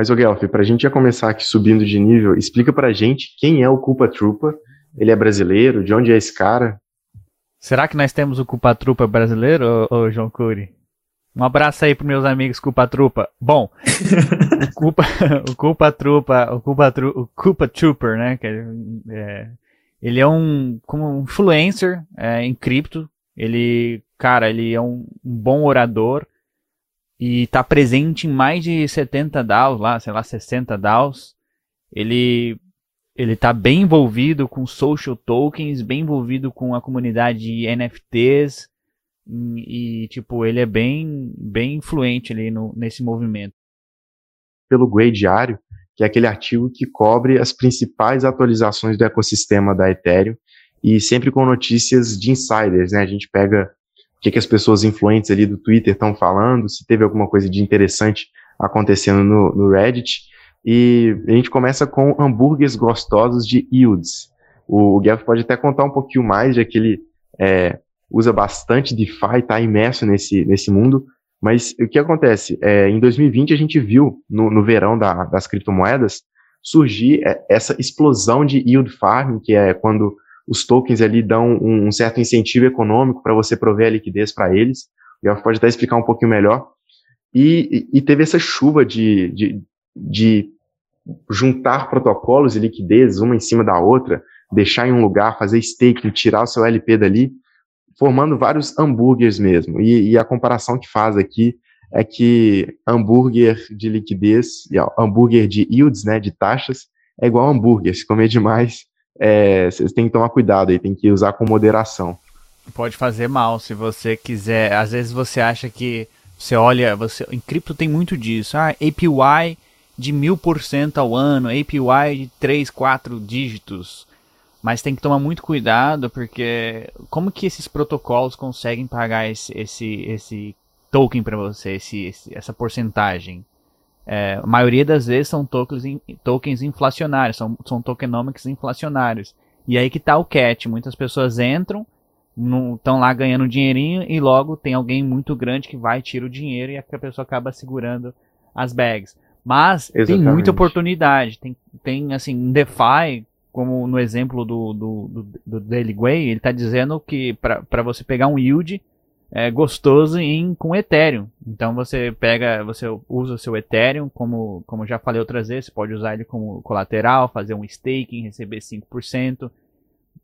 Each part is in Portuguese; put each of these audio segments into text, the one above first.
Mas, o Guelph, para a gente já começar aqui subindo de nível, explica para a gente quem é o Culpa Trupa. Ele é brasileiro? De onde é esse cara? Será que nós temos o Culpa Trupa brasileiro, ô, ô João Cury? Um abraço aí pros meus amigos Culpa Trupa. Bom, o Culpa, o Culpa Trupa, o Culpa, Tru, o Culpa Trooper, né? Que é, é, ele é um, como um influencer é, em cripto. Ele, cara, ele é um, um bom orador e está presente em mais de 70 DAOs lá, sei lá, 60 DAOs. Ele ele tá bem envolvido com social tokens, bem envolvido com a comunidade de NFTs e, e tipo, ele é bem bem influente ali no, nesse movimento. Pelo Gwei Diário, que é aquele artigo que cobre as principais atualizações do ecossistema da Ethereum e sempre com notícias de insiders, né? A gente pega o que, que as pessoas influentes ali do Twitter estão falando, se teve alguma coisa de interessante acontecendo no, no Reddit. E a gente começa com hambúrgueres gostosos de yields. O, o Jeff pode até contar um pouquinho mais, já que ele é, usa bastante DeFi, está imerso nesse, nesse mundo. Mas o que acontece? É, em 2020 a gente viu, no, no verão da, das criptomoedas, surgir é, essa explosão de yield farming, que é quando os tokens ali dão um, um certo incentivo econômico para você prover a liquidez para eles. O Gelf pode até explicar um pouquinho melhor. E, e teve essa chuva de, de, de juntar protocolos e liquidez uma em cima da outra, deixar em um lugar, fazer staking, tirar o seu LP dali, formando vários hambúrgueres mesmo. E, e a comparação que faz aqui é que hambúrguer de liquidez, hambúrguer de yields, né, de taxas, é igual hambúrguer. Se comer demais, é, vocês têm que tomar cuidado aí, tem que usar com moderação. Pode fazer mal se você quiser. Às vezes você acha que você olha, você em cripto tem muito disso. Ah, APY de mil por cento ao ano, APY de 3, 4 dígitos. Mas tem que tomar muito cuidado porque como que esses protocolos conseguem pagar esse, esse, esse token para você, esse, essa porcentagem? É, a maioria das vezes são tokens, tokens inflacionários, são, são tokenomics inflacionários. E aí que tá o catch. Muitas pessoas entram, estão lá ganhando dinheirinho e logo tem alguém muito grande que vai tira o dinheiro e a pessoa acaba segurando as bags. Mas Exatamente. tem muita oportunidade. Tem, tem assim, DeFi, como no exemplo do, do, do, do Daily Way, ele está dizendo que para você pegar um yield é, gostoso em, com Ethereum. Então você pega, você usa o seu Ethereum, como, como já falei outras vezes, você pode usar ele como colateral, fazer um staking, receber 5%,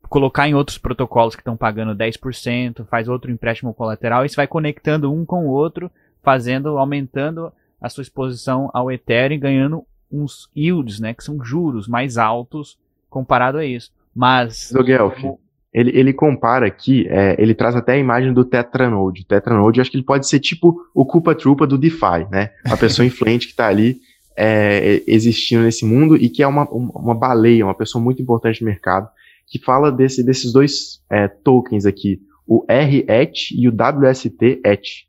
colocar em outros protocolos que estão pagando 10%, faz outro empréstimo colateral e você vai conectando um com o outro, fazendo, aumentando a sua exposição ao Ethereum e ganhando uns yields, né, que são juros mais altos comparado a isso. Mas. Zoguelf, ele, ele compara aqui, é, ele traz até a imagem do Tetranode. O Tetranode, acho que ele pode ser tipo o culpa trupa do DeFi, né? A pessoa influente que está ali é, existindo nesse mundo e que é uma, uma baleia, uma pessoa muito importante no mercado, que fala desse, desses dois é, tokens aqui, o RET e o WST-ET.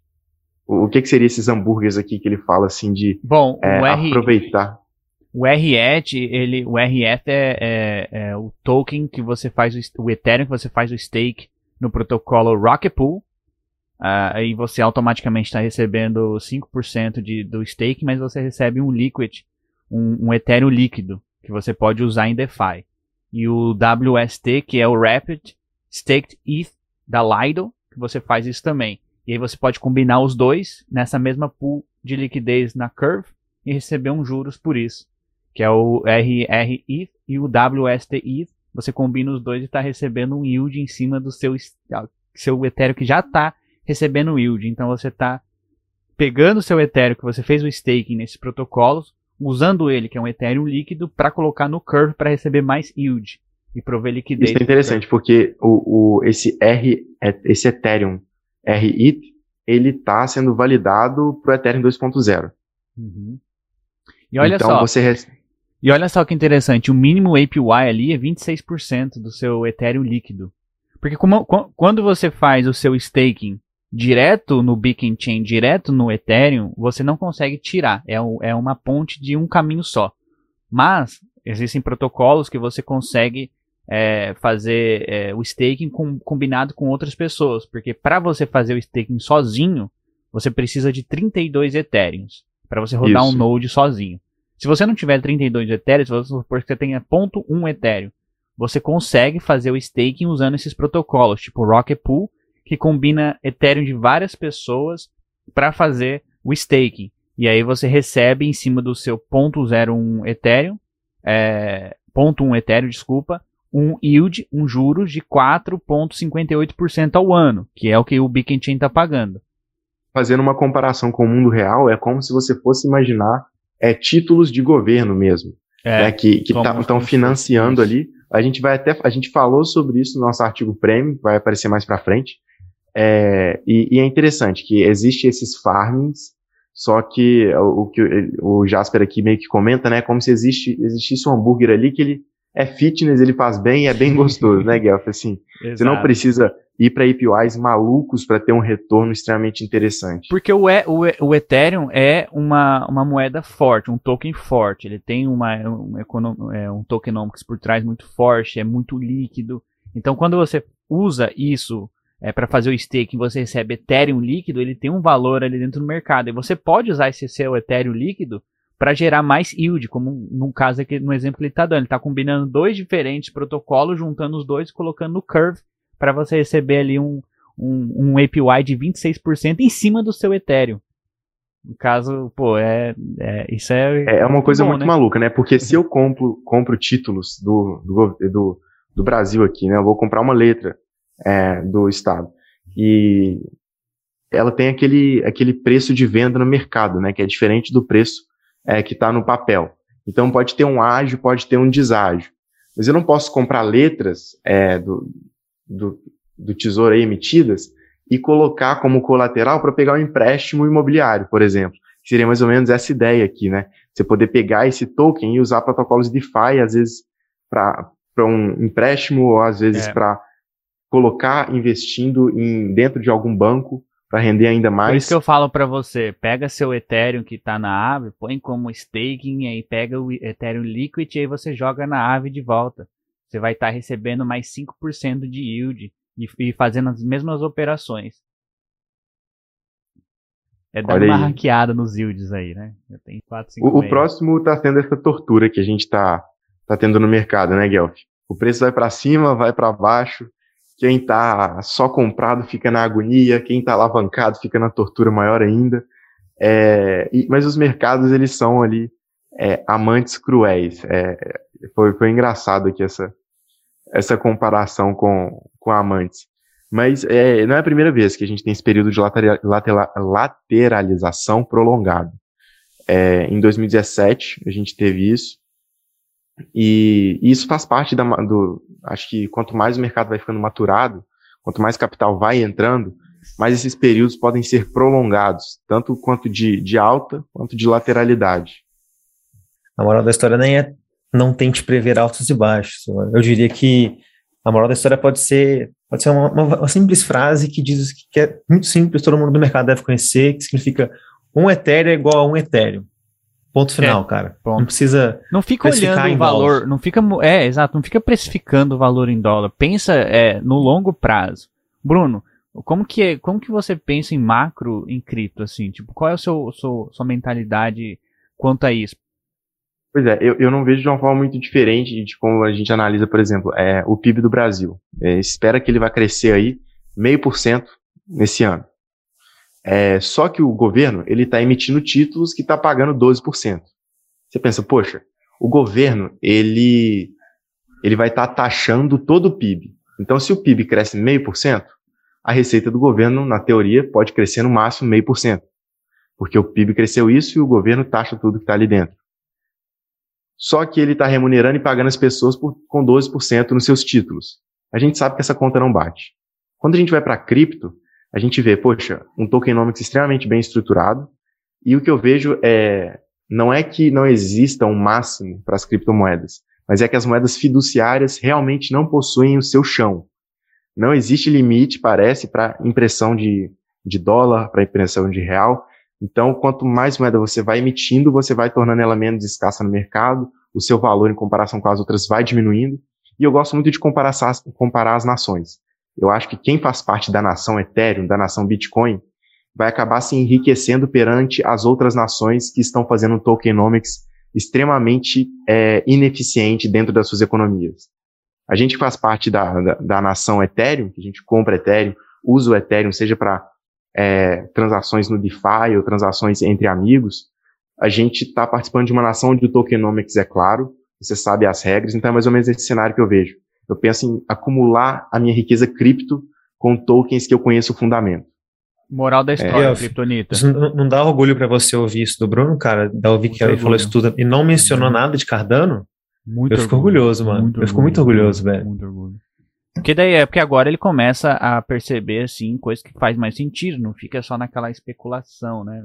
O, o que, que seria esses hambúrgueres aqui que ele fala assim de Bom, é, aproveitar? O RET, ele, o RET é, é, é, o token que você faz, o, o Ethereum que você faz o stake no protocolo Rocket Pool. Uh, aí você automaticamente está recebendo 5% de, do stake, mas você recebe um liquid, um, um Ethereum líquido, que você pode usar em DeFi. E o WST, que é o Rapid Staked ETH da Lido, que você faz isso também. E aí você pode combinar os dois nessa mesma pool de liquidez na Curve e receber um juros por isso que é o RRI e o WSTI. Você combina os dois e está recebendo um yield em cima do seu, seu Ethereum que já está recebendo yield. Então você está pegando o seu Ethereum que você fez o staking nesses protocolos, usando ele, que é um Ethereum líquido, para colocar no Curve para receber mais yield e prover liquidez. Isso é interessante, porque o, o, esse, R, esse Ethereum RI, ele está sendo validado para o Ethereum 2.0. Uhum. E olha então só, você e olha só que interessante, o mínimo APY ali é 26% do seu Ethereum líquido. Porque como, quando você faz o seu staking direto no Beacon Chain, direto no Ethereum, você não consegue tirar. É, um, é uma ponte de um caminho só. Mas existem protocolos que você consegue é, fazer é, o staking com, combinado com outras pessoas. Porque para você fazer o staking sozinho, você precisa de 32 Ethereums para você rodar Isso. um node sozinho. Se você não tiver 32 Ethereum, vamos supor que você tenha 0.1 Ethereum, você consegue fazer o staking usando esses protocolos, tipo Rocket Pool, que combina Ethereum de várias pessoas para fazer o staking. E aí você recebe em cima do seu 0.01 Ethereum, é, 0.1 Ethereum, desculpa, um yield, um juros de 4,58% ao ano, que é o que o Beacon Chain está pagando. Fazendo uma comparação com o mundo real, é como se você fosse imaginar é, títulos de governo mesmo, é, né, que estão tá, financiando ali. A gente vai até, a gente falou sobre isso no nosso artigo premium, vai aparecer mais para frente. É, e, e, é interessante que existe esses farmings, só que o, o que o Jasper aqui meio que comenta, né, como se existe, existisse um hambúrguer ali que ele é fitness, ele faz bem e é bem gostoso, né, Guelph? Assim, você não precisa ir para APIs malucos para ter um retorno extremamente interessante. Porque o, e, o, o, Ethereum é uma, uma moeda forte, um token forte. Ele tem uma, um, é, um tokenomics por trás muito forte, é muito líquido. Então, quando você usa isso é, para fazer o staking, você recebe Ethereum líquido, ele tem um valor ali dentro do mercado. E você pode usar esse seu Ethereum líquido para gerar mais yield, como no caso aqui, no exemplo que ele está dando. Ele está combinando dois diferentes protocolos, juntando os dois e colocando no Curve para você receber ali um, um, um, APY de 26% em cima do seu Ethereum. No caso, pô, é, é isso é. É uma coisa bom, muito né? maluca, né? Porque se eu compro, compro títulos do, do, do, do Brasil aqui, né? Eu vou comprar uma letra é, do Estado. E ela tem aquele, aquele preço de venda no mercado, né? Que é diferente do preço é, que está no papel. Então pode ter um ágio, pode ter um deságio. Mas eu não posso comprar letras é, do, do, do tesouro aí emitidas e colocar como colateral para pegar um empréstimo imobiliário, por exemplo. Seria mais ou menos essa ideia aqui, né? Você poder pegar esse token e usar protocolos DeFi, às vezes para um empréstimo, ou às vezes é. para colocar investindo em, dentro de algum banco para render ainda mais. Por isso que eu falo para você, pega seu Ethereum que está na ave, põe como staking, aí pega o Ethereum Liquid e aí você joga na ave de volta. Você vai estar tá recebendo mais 5% de yield e, e, fazendo as mesmas operações. É dar uma hackeada nos yields aí, né? Eu tenho 4, 5 o, o próximo está sendo essa tortura que a gente está tá tendo no mercado, né, Guelph? O preço vai para cima, vai para baixo, quem está só comprado fica na agonia, quem está alavancado fica na tortura maior ainda. É, e, mas os mercados, eles são ali é, amantes cruéis. É, foi, foi engraçado aqui essa, essa comparação com, com amantes. Mas é, não é a primeira vez que a gente tem esse período de lateralização prolongado. É, em 2017, a gente teve isso. E, isso faz parte da, do. Acho que quanto mais o mercado vai ficando maturado, quanto mais capital vai entrando, mais esses períodos podem ser prolongados, tanto quanto de, de alta quanto de lateralidade. A moral da história nem é não tente prever altos e baixos. Eu diria que a moral da história pode ser pode ser uma, uma, uma simples frase que diz que é muito simples, todo mundo do mercado deve conhecer, que significa um Ethereum é igual a um Ethereum. Ponto final, é, cara. Ponto. Não precisa. Não fica olhando o valor. Dólar. Não fica. É, exato. Não fica precificando o valor em dólar. Pensa é, no longo prazo. Bruno, como que, é, como que você pensa em macro em cripto, assim? Tipo, qual é a seu, seu, sua mentalidade quanto a isso? Pois é, eu, eu não vejo de uma forma muito diferente de como a gente analisa, por exemplo, é, o PIB do Brasil. É, espera que ele vai crescer aí meio por cento nesse ano. É, só que o governo ele está emitindo títulos que está pagando 12%. Você pensa, poxa, o governo ele ele vai estar tá taxando todo o PIB. Então, se o PIB cresce meio por cento, a receita do governo, na teoria, pode crescer no máximo meio por cento, porque o PIB cresceu isso e o governo taxa tudo que está ali dentro. Só que ele está remunerando e pagando as pessoas por, com 12% nos seus títulos. A gente sabe que essa conta não bate. Quando a gente vai para cripto, a gente vê, poxa, um tokenomics extremamente bem estruturado, e o que eu vejo é, não é que não exista um máximo para as criptomoedas, mas é que as moedas fiduciárias realmente não possuem o seu chão. Não existe limite, parece, para impressão de, de dólar, para impressão de real. Então, quanto mais moeda você vai emitindo, você vai tornando ela menos escassa no mercado, o seu valor em comparação com as outras vai diminuindo. E eu gosto muito de comparar, comparar as nações eu acho que quem faz parte da nação Ethereum, da nação Bitcoin, vai acabar se enriquecendo perante as outras nações que estão fazendo tokenomics extremamente é, ineficiente dentro das suas economias. A gente faz parte da, da, da, nação Ethereum, que a gente compra Ethereum, usa o Ethereum, seja para é, transações no DeFi ou transações entre amigos, a gente está participando de uma nação o tokenomics é claro, você sabe as regras, então é mais ou menos esse cenário que eu vejo. Eu penso em acumular a minha riqueza cripto com tokens que eu conheço o fundamento. Moral da história, é, Kryptonita. Não, não, dá orgulho para você ouvir isso do Bruno, cara? Da ouvir que ele falou isso tudo e não mencionou nada de Cardano? Muito eu fico orgulhoso, mano. Muito eu fico muito orgulhoso, velho. Muito orgulho. Porque daí é porque agora ele começa a perceber, assim, coisas que faz mais sentido, não fica só naquela especulação, né?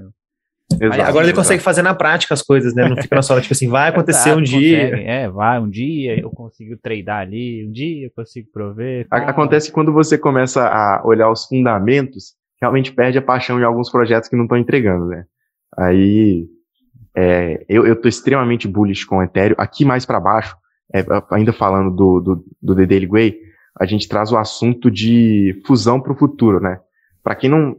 Exato, agora ele consegue fazer na prática as coisas, né? Não fica só, tipo assim, vai acontecer exato, um dia. Consegue, é, vai, um dia eu consigo tradar ali, um dia eu consigo prover. Acontece quando você começa a olhar os fundamentos, realmente perde a paixão em alguns projetos que não estão entregando, né? Aí, é, eu, eu tô extremamente bullish com o Ethereum. Aqui mais para baixo, é, ainda falando do, do, do The Daily Way, a gente traz o assunto de fusão para o futuro, né? Para quem não,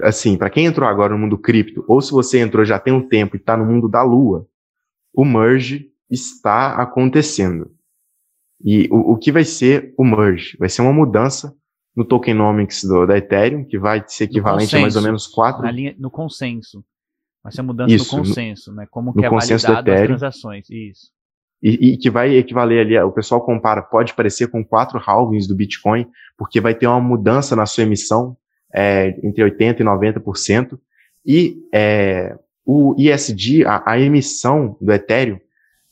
assim, para quem entrou agora no mundo cripto, ou se você entrou já tem um tempo e está no mundo da lua, o merge está acontecendo. E o, o que vai ser o merge? Vai ser uma mudança no tokenomics do, da Ethereum, que vai ser equivalente consenso, a mais ou menos 4. Na linha, no consenso. Vai ser a mudança Isso, no consenso, no, né? Como que é validado as transações. Isso. E, e, que vai equivaler ali, o pessoal compara, pode parecer com quatro halvings do Bitcoin, porque vai ter uma mudança na sua emissão é, entre 80% e 90%, e é, o ISD, a, a, emissão do Ethereum,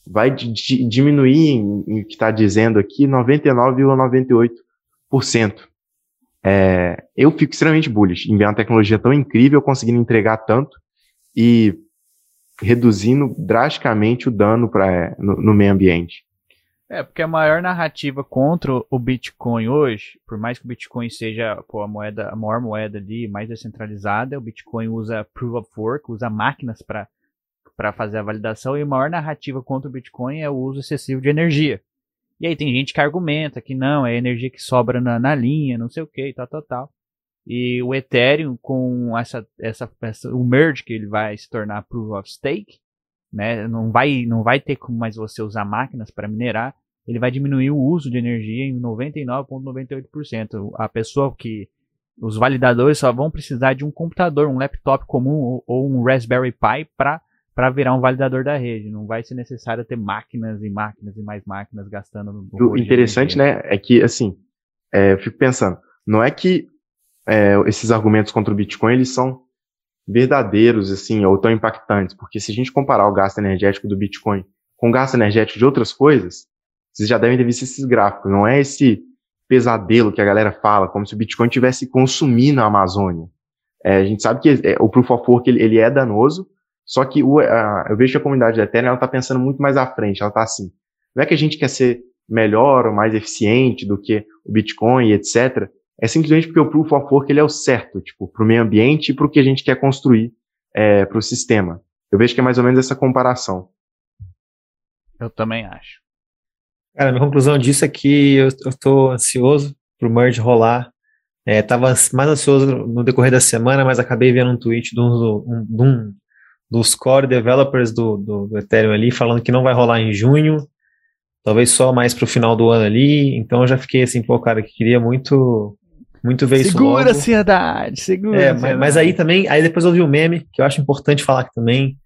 vai diminuir, em, em que está dizendo aqui, 99,98%. É, eu fico extremamente bullish em ver uma tecnologia tão incrível conseguindo entregar tanto e reduzindo drasticamente o dano pra, no, no meio ambiente. É, porque a maior narrativa contra o Bitcoin hoje, por mais que o Bitcoin seja pô, a moeda, a maior moeda ali, mais descentralizada, o Bitcoin usa Proof of Work, usa máquinas para fazer a validação, e a maior narrativa contra o Bitcoin é o uso excessivo de energia. E aí tem gente que argumenta que não, é energia que sobra na, na linha, não sei o que, tal, tal, tal. E o Ethereum, com essa, essa, essa, o merge que ele vai se tornar Proof of Stake, né, não vai, não vai ter como mais você usar máquinas para minerar, ele vai diminuir o uso de energia em 99,98%. A pessoa que os validadores só vão precisar de um computador, um laptop comum ou, um Raspberry Pi para para virar um validador da rede. Não vai ser necessário ter máquinas e máquinas e mais máquinas gastando. O interessante, né, é que assim, é, eu fico pensando, não é que é, esses argumentos contra o Bitcoin eles são verdadeiros, assim, ou tão impactantes, porque se a gente comparar o gasto energético do Bitcoin com o gasto energético de outras coisas, vocês já devem ter visto esses gráficos. Não é esse pesadelo que a galera fala, como se o Bitcoin tivesse consumindo a Amazônia. É, a gente sabe que é, o Proof of Work ele, ele é danoso, só que o, a, eu vejo que a comunidade da Ethereum está pensando muito mais à frente. Ela está assim, não é que a gente quer ser melhor ou mais eficiente do que o Bitcoin etc. É simplesmente porque o Proof of Work ele é o certo, tipo, para o meio ambiente e para o que a gente quer construir é, para o sistema. Eu vejo que é mais ou menos essa comparação. Eu também acho. Cara, minha conclusão disso é que eu, tô ansioso pro merge rolar. É, tava mais ansioso no decorrer da semana, mas acabei vendo um tweet de um, um, um dos core developers do, do, do, Ethereum ali, falando que não vai rolar em junho, talvez só mais pro final do ano ali. Então eu já fiquei assim, pô, cara, que queria muito muito ver segura isso Segura a ansiedade, segura. É, mas, mas, aí também, aí depois eu vi o meme, que eu acho importante falar aqui também.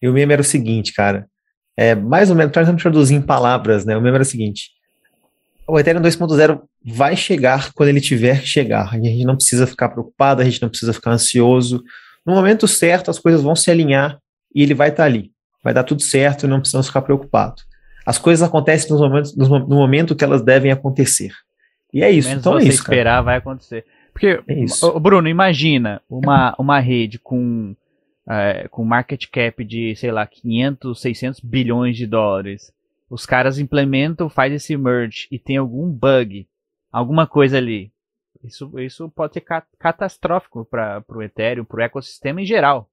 E o meme era o seguinte, cara. É, mais ou menos, tentando traduzir em palavras, né? O meme era o seguinte: o Ethereum 2.0 vai chegar quando ele tiver que chegar. A gente não precisa ficar preocupado, a gente não precisa ficar ansioso. No momento certo, as coisas vão se alinhar e ele vai estar tá ali. Vai dar tudo certo e não precisamos ficar preocupados. As coisas acontecem nos momentos, no momento que elas devem acontecer. E é isso. então é isso. esperar, cara. vai acontecer. Porque, é Bruno, imagina uma, uma rede com, é, com market cap de, sei lá, 500, 600 bilhões de dólares. Os caras implementam, faz esse merge e tem algum bug, alguma coisa ali. Isso, isso pode ser catastrófico para o Ethereum, para o ecossistema em geral.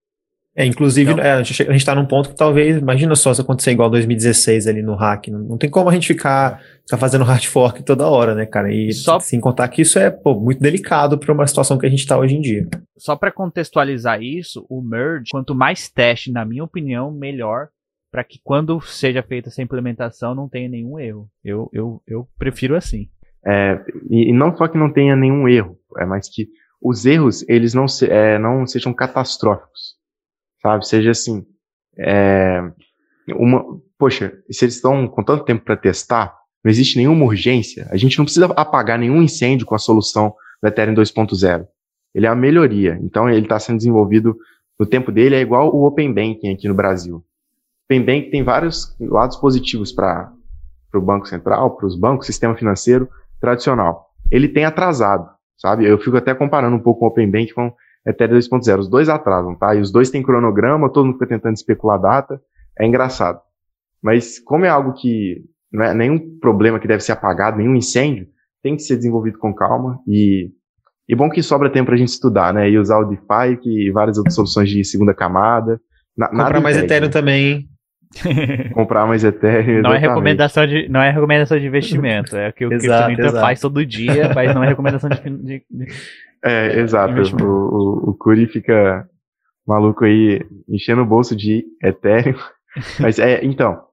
É, inclusive, então, é, a gente está num ponto que talvez, imagina só se acontecer igual 2016 ali no hack, não, não tem como a gente ficar, ficar fazendo hard fork toda hora, né, cara? E só, sem contar que isso é pô, muito delicado para uma situação que a gente está hoje em dia. Só para contextualizar isso, o merge, quanto mais teste, na minha opinião, melhor para que quando seja feita essa implementação não tenha nenhum erro. Eu, eu, eu prefiro assim. É, e, não só que não tenha nenhum erro, é, mas que os erros eles não, se, é, não sejam catastróficos, sabe? Seja assim, é, uma, poxa, se eles estão com tanto tempo para testar, não existe nenhuma urgência, a gente não precisa apagar nenhum incêndio com a solução do Ethereum 2.0. Ele é uma melhoria, então ele está sendo desenvolvido no tempo dele, é igual o Open Banking aqui no Brasil. O Open Banking tem vários lados positivos para o Banco Central, para os bancos, sistema financeiro tradicional. Ele tem atrasado, sabe? Eu fico até comparando um pouco o Open Banking com Ethereum 2.0. Os dois atrasam, tá? E os dois têm cronograma, todo mundo fica tentando especular data. É engraçado. Mas como é algo que não é nenhum problema que deve ser apagado, nenhum incêndio, tem que ser desenvolvido com calma e e bom que sobra tempo para a gente estudar, né? E usar o DeFi e várias outras soluções de segunda camada. Na, Comprar mais Ethereum também, hein? Comprar mais Ethereum. Não é, recomendação de, não é recomendação de investimento. É o que o Criptonita faz todo dia, mas não é recomendação de. de, de é, exato. O, o, o Curi fica maluco aí enchendo o bolso de Ethereum. Mas é, então,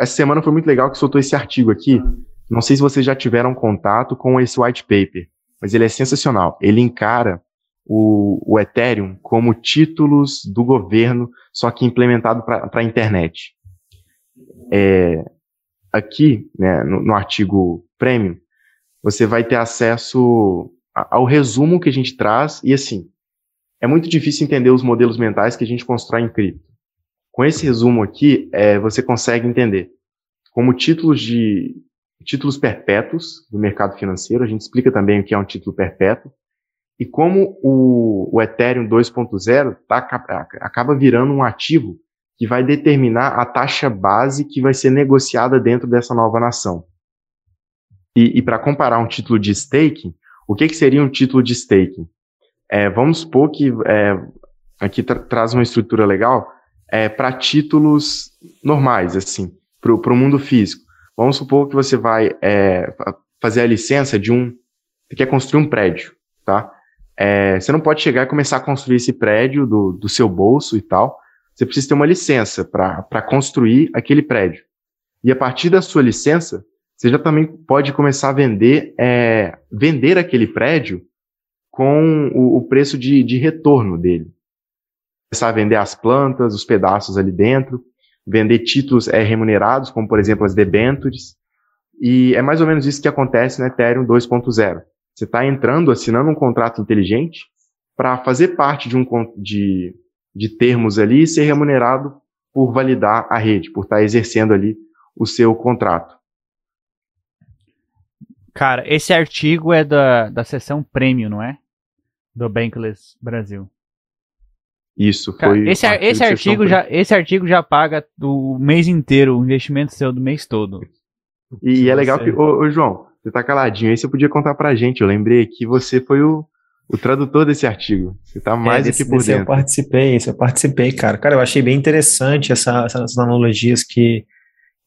essa semana foi muito legal que soltou esse artigo aqui. Não sei se vocês já tiveram contato com esse white paper mas ele é sensacional. Ele encara o, o Ethereum como títulos do governo, só que implementado para a internet. É, aqui, né, no, no, artigo Premium, você vai ter acesso ao resumo que a gente traz, e assim, é muito difícil entender os modelos mentais que a gente constrói em cripto. Com esse resumo aqui, é, você consegue entender como títulos de, títulos perpétuos do mercado financeiro. A gente explica também o que é um título perpétuo. E como o, o Ethereum 2.0 tá, acaba virando um ativo que vai determinar a taxa base que vai ser negociada dentro dessa nova nação. E, e para comparar um título de staking, o que, que seria um título de staking? É, vamos supor que é, aqui tra traz uma estrutura legal é, para títulos normais, assim, para o mundo físico. Vamos supor que você vai é, fazer a licença de um. Você quer construir um prédio, tá? É, você não pode chegar e começar a construir esse prédio do, do seu bolso e tal. Você precisa ter uma licença para construir aquele prédio. E a partir da sua licença, você já também pode começar a vender, é, vender aquele prédio com o, o preço de, de retorno dele. Começar a vender as plantas, os pedaços ali dentro vender títulos é, remunerados, como por exemplo as debentures, e é mais ou menos isso que acontece no Ethereum 2.0. Você está entrando, assinando um contrato inteligente para fazer parte de, um, de, de termos ali e ser remunerado por validar a rede, por estar tá exercendo ali o seu contrato. Cara, esse artigo é da, da seção Premium, não é? Do Bankless Brasil. Isso foi. Esse, esse artigo já, esse artigo já paga o mês inteiro, o investimento seu do mês todo. E, e é legal que, ô, ô, João, você tá caladinho aí, você podia contar pra gente. Eu lembrei que você foi o, o tradutor desse artigo. Você tá mais é, desse, aqui por dentro. Eu participei, eu participei, cara. Cara, eu achei bem interessante essa, essas analogias que,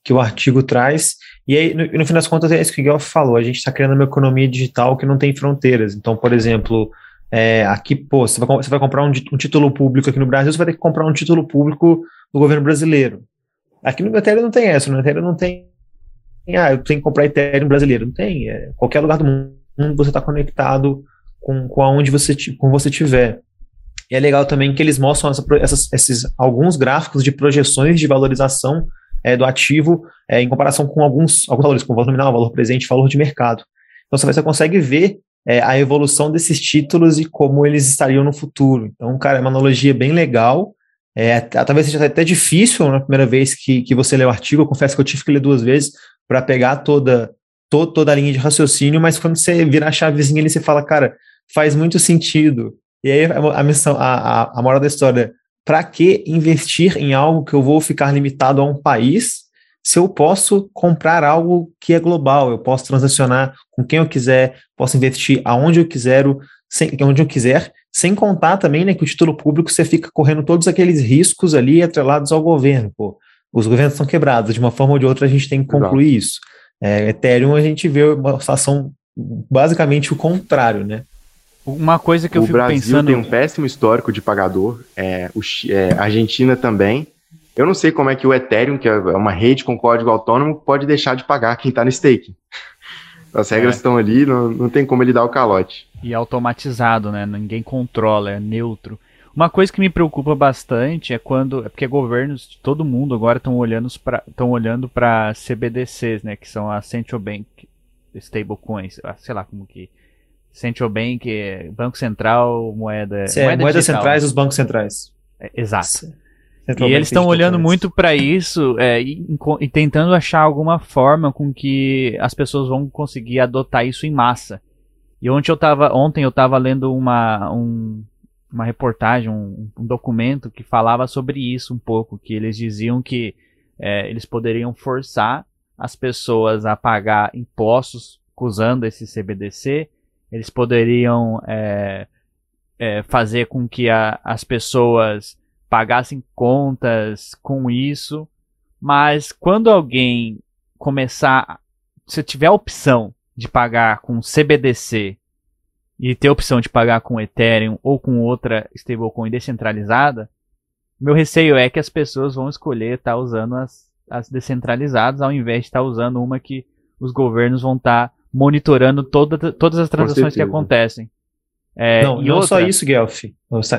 que o artigo traz. E aí, no, no fim das contas, é isso que o Guilherme falou. A gente está criando uma economia digital que não tem fronteiras. Então, por exemplo, é, aqui, pô, você vai, você vai comprar um, um, título público aqui no Brasil, você vai ter que comprar um título público do governo brasileiro. Aqui no Ethereum não tem essa, no Ethereum não tem. Ah, eu tenho que comprar Ethereum brasileiro. Não tem. É, qualquer lugar do mundo você está conectado com, com aonde você, com você tiver. E é legal também que eles mostram essa, essas, esses, alguns gráficos de projeções de valorização é, do ativo é, em comparação com alguns, alguns valores, como valor nominal, valor presente, valor de mercado. Então você consegue ver é, a evolução desses títulos e como eles estariam no futuro. Então, cara, é uma analogia bem legal. É, talvez seja até difícil na primeira vez que, que você lê o artigo. Eu confesso que eu tive que ler duas vezes para pegar toda, to, toda a linha de raciocínio, mas quando você vira a chavezinha ali, você fala, cara, faz muito sentido. E aí a missão, a, a, a moral da história, para que investir em algo que eu vou ficar limitado a um país se eu posso comprar algo que é global, eu posso transacionar com quem eu quiser, posso investir aonde eu quiser, sem, onde eu quiser, sem contar também né, que o título público você fica correndo todos aqueles riscos ali atrelados ao governo. Pô. Os governos são quebrados, de uma forma ou de outra a gente tem que concluir Exato. isso. É, Ethereum a gente vê uma situação basicamente o contrário, né? Uma coisa que eu o fico Brasil pensando... tem um péssimo histórico de pagador, é, o, é, a Argentina também, Eu não sei como é que o Ethereum, que é uma rede com código autônomo, pode deixar de pagar quem está no stake. As regras é. estão ali, não, não tem como ele dar o calote. E automatizado, né? Ninguém controla, é neutro. Uma coisa que me preocupa bastante é quando. É porque governos de todo mundo agora estão olhando para olhando para CBDCs, né? Que são as Central Bank Stablecoins. Sei lá como que. Central Bank, Banco Central, moeda. Sim, moeda moedas centrais dos bancos centrais. É, exato. Central e eles estão olhando muito para isso é, e, e, tentando achar alguma forma com que as pessoas vão conseguir adotar isso em massa. E ontem eu tava, ontem eu estava lendo uma, um, uma reportagem, um, um, documento que falava sobre isso um pouco, que eles diziam que é, eles poderiam forçar as pessoas a pagar impostos usando esse CBDC, eles poderiam é, é, fazer com que a, as pessoas pagassem contas com isso, mas quando alguém começar, se tiver a opção de pagar com CBDC e ter a opção de pagar com Ethereum ou com outra stablecoin descentralizada, meu receio é que as pessoas vão escolher estar tá usando as, as descentralizadas ao invés de estar tá usando uma que os governos vão estar tá monitorando toda, todas as transações que acontecem. É, não, não outra... só isso, Guelph.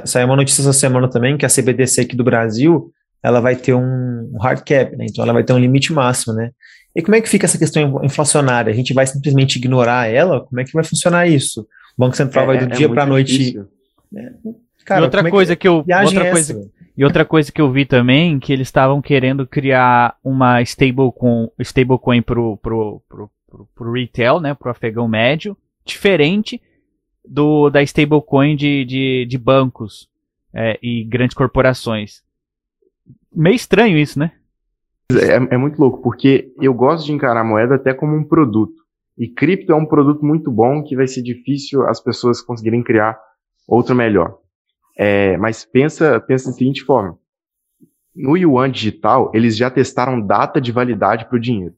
Saiu uma notícia essa semana também que a CBDC aqui do Brasil ela vai ter um hard cap, né? Então ela vai ter um limite máximo, né? E como é que fica essa questão inflacionária? A gente vai simplesmente ignorar ela? Como é que vai funcionar isso? O Banco Central é, vai do é, dia para a noite. É, cara, e outra é coisa que, que eu outra é coisa, e outra coisa que eu vi também que eles estavam querendo criar uma stablecoin stablecoin pro, pro, pro, pro, pro retail, né, pro afegão médio, diferente do da stablecoin de, de, de bancos é, e grandes corporações. Meio estranho isso, né? É, é muito louco, porque eu gosto de encarar a moeda até como um produto. E cripto é um produto muito bom que vai ser difícil as pessoas conseguirem criar outro melhor. É, mas pensa, pensa da seguinte forma. No Yuan digital, eles já testaram data de validade para o dinheiro.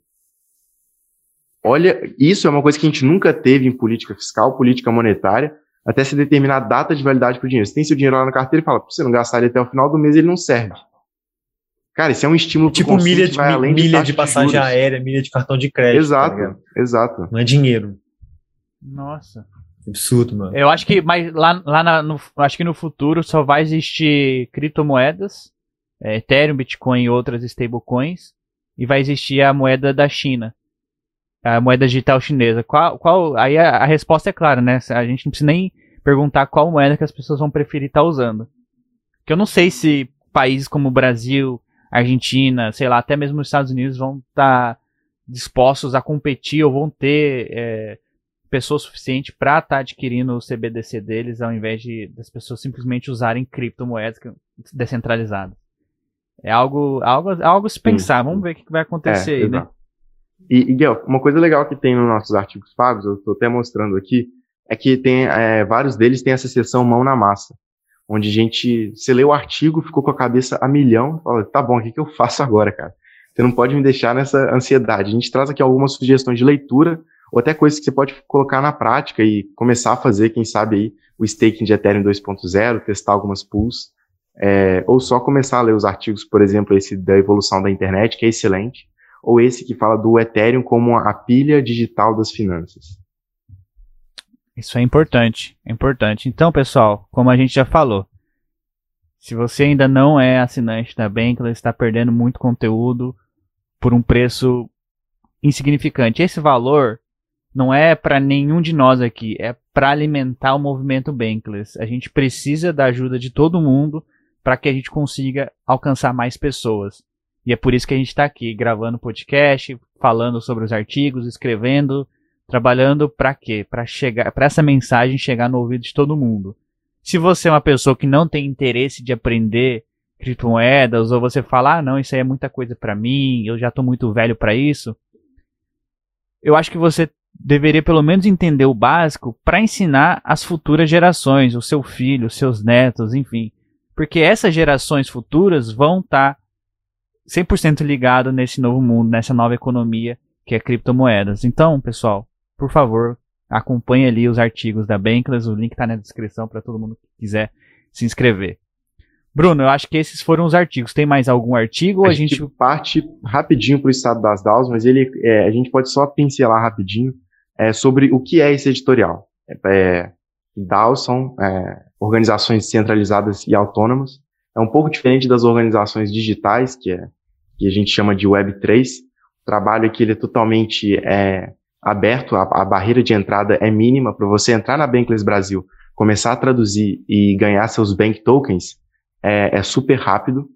Olha, isso é uma coisa que a gente nunca teve em política fiscal, política monetária, até se determinar a data de validade para o dinheiro. Você tem seu dinheiro lá na carteira e fala, se você não gastar ele até o final do mês, ele não serve. Cara, isso é um estímulo tipo milha de, além milha de, de passagem aérea, milha de cartão de crédito. Tá exato, tá exato. Não é dinheiro. Nossa. Absurdo, mano. Eu acho que, mas lá, lá na, no, acho que no futuro só vai existir criptomoedas, é, Ethereum, Bitcoin e outras stablecoins, e vai existir a moeda da China, a moeda digital chinesa. Qual, qual? Aí a, a resposta é clara, né? A gente não precisa nem perguntar qual moeda que as pessoas vão preferir estar tá usando. Que eu não sei se países como o Brasil, Argentina, sei lá, até mesmo os Estados Unidos vão estar tá dispostos a competir ou vão ter é, pessoas suficientes para estar tá adquirindo o CBDC deles, ao invés de das pessoas simplesmente usarem criptomoedas descentralizadas. É algo, algo, algo se pensar. Vamos ver o que vai acontecer é, aí, né? E, e uma coisa legal que tem nos nossos artigos pagos, eu estou até mostrando aqui, é que tem é, vários deles têm essa seção mão na massa onde a gente, você lê o artigo, ficou com a cabeça a milhão, fala, tá bom, o que, que eu faço agora, cara? Você não pode me deixar nessa ansiedade. A gente traz aqui algumas sugestões de leitura, ou até coisas que você pode colocar na prática e começar a fazer, quem sabe aí, o staking de Ethereum 2.0, testar algumas pools, é, ou só começar a ler os artigos, por exemplo, esse da evolução da internet, que é excelente, ou esse que fala do Ethereum como a pilha digital das finanças. Isso é importante, é importante. Então, pessoal, como a gente já falou, se você ainda não é assinante da Bankler, está perdendo muito conteúdo por um preço insignificante. Esse valor não é para nenhum de nós aqui, é para alimentar o movimento Bankless. A gente precisa da ajuda de todo mundo para que a gente consiga alcançar mais pessoas. E é por isso que a gente está aqui gravando podcast, falando sobre os artigos, escrevendo, Trabalhando para quê? Para chegar, para essa mensagem chegar no ouvido de todo mundo. Se você é uma pessoa que não tem interesse de aprender criptomoedas ou você fala, ah, não, isso aí é muita coisa para mim, eu já estou muito velho para isso, eu acho que você deveria pelo menos entender o básico para ensinar as futuras gerações, o seu filho, os seus netos, enfim. Porque essas gerações futuras vão estar tá 100% ligado nesse novo mundo, nessa nova economia que é criptomoedas. Então, pessoal, por favor, acompanhe ali os artigos da Bankless, o link está na descrição para todo mundo que quiser se inscrever. Bruno, eu acho que esses foram os artigos. Tem mais algum artigo? A, a gente, gente parte rapidinho para o estado das DAOs, mas ele, é, a gente pode só pincelar rapidinho é, sobre o que é esse editorial. É, DAOs são é, organizações centralizadas e autônomas. É um pouco diferente das organizações digitais, que, é, que a gente chama de Web3. O trabalho aqui ele é totalmente é, aberto, a, a, barreira de entrada é mínima. Para você entrar na Bankless Brasil, começar a traduzir e ganhar seus bank tokens, é, é super rápido.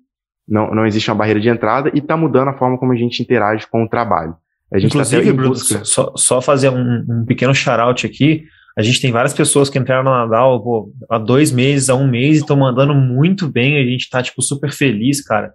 Não, não existe uma barreira de entrada e está mudando a forma como a gente interage com o trabalho. A gente tá Inclusive, tá Bruno, só, só fazer um, um pequeno shout aqui. A gente tem várias pessoas que entraram no Nadal pô, há dois meses, há um mês, e estão mandando muito bem. A gente tá, tipo, super feliz, cara.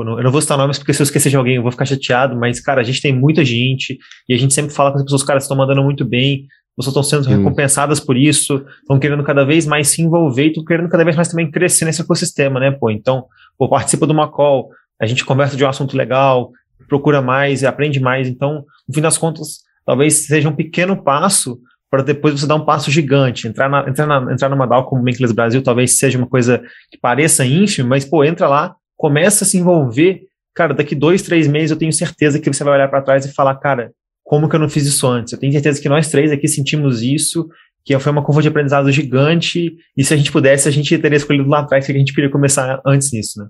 Eu não, eu não, vou citar nomes porque se eu esquecer de alguém eu vou ficar chateado, mas, cara, a gente tem muita gente e a gente sempre fala com as pessoas, cara, estão mandando muito bem, vocês estão sendo recompensadas por isso, estão querendo cada vez mais se envolver e estão querendo cada vez mais também crescer nesse ecossistema, né, pô? Então, pô, participa de uma call, a gente conversa de um assunto legal, procura mais e aprende mais. Então, no fim das contas, talvez seja um pequeno passo para depois você dar um passo gigante. Entrar, na, entrar, na, entrar numa DAO como o Bankless Brasil talvez seja uma coisa que pareça ínfima, mas, pô, entra lá, começa a se envolver. Cara, daqui dois, três meses eu tenho certeza que você vai olhar para trás e falar, cara, como que eu não fiz isso antes? Eu tenho certeza que nós três aqui sentimos isso, que foi uma curva de aprendizado gigante, e se a gente pudesse, a gente teria escolhido lá atrás que a gente queria começar antes nisso, né?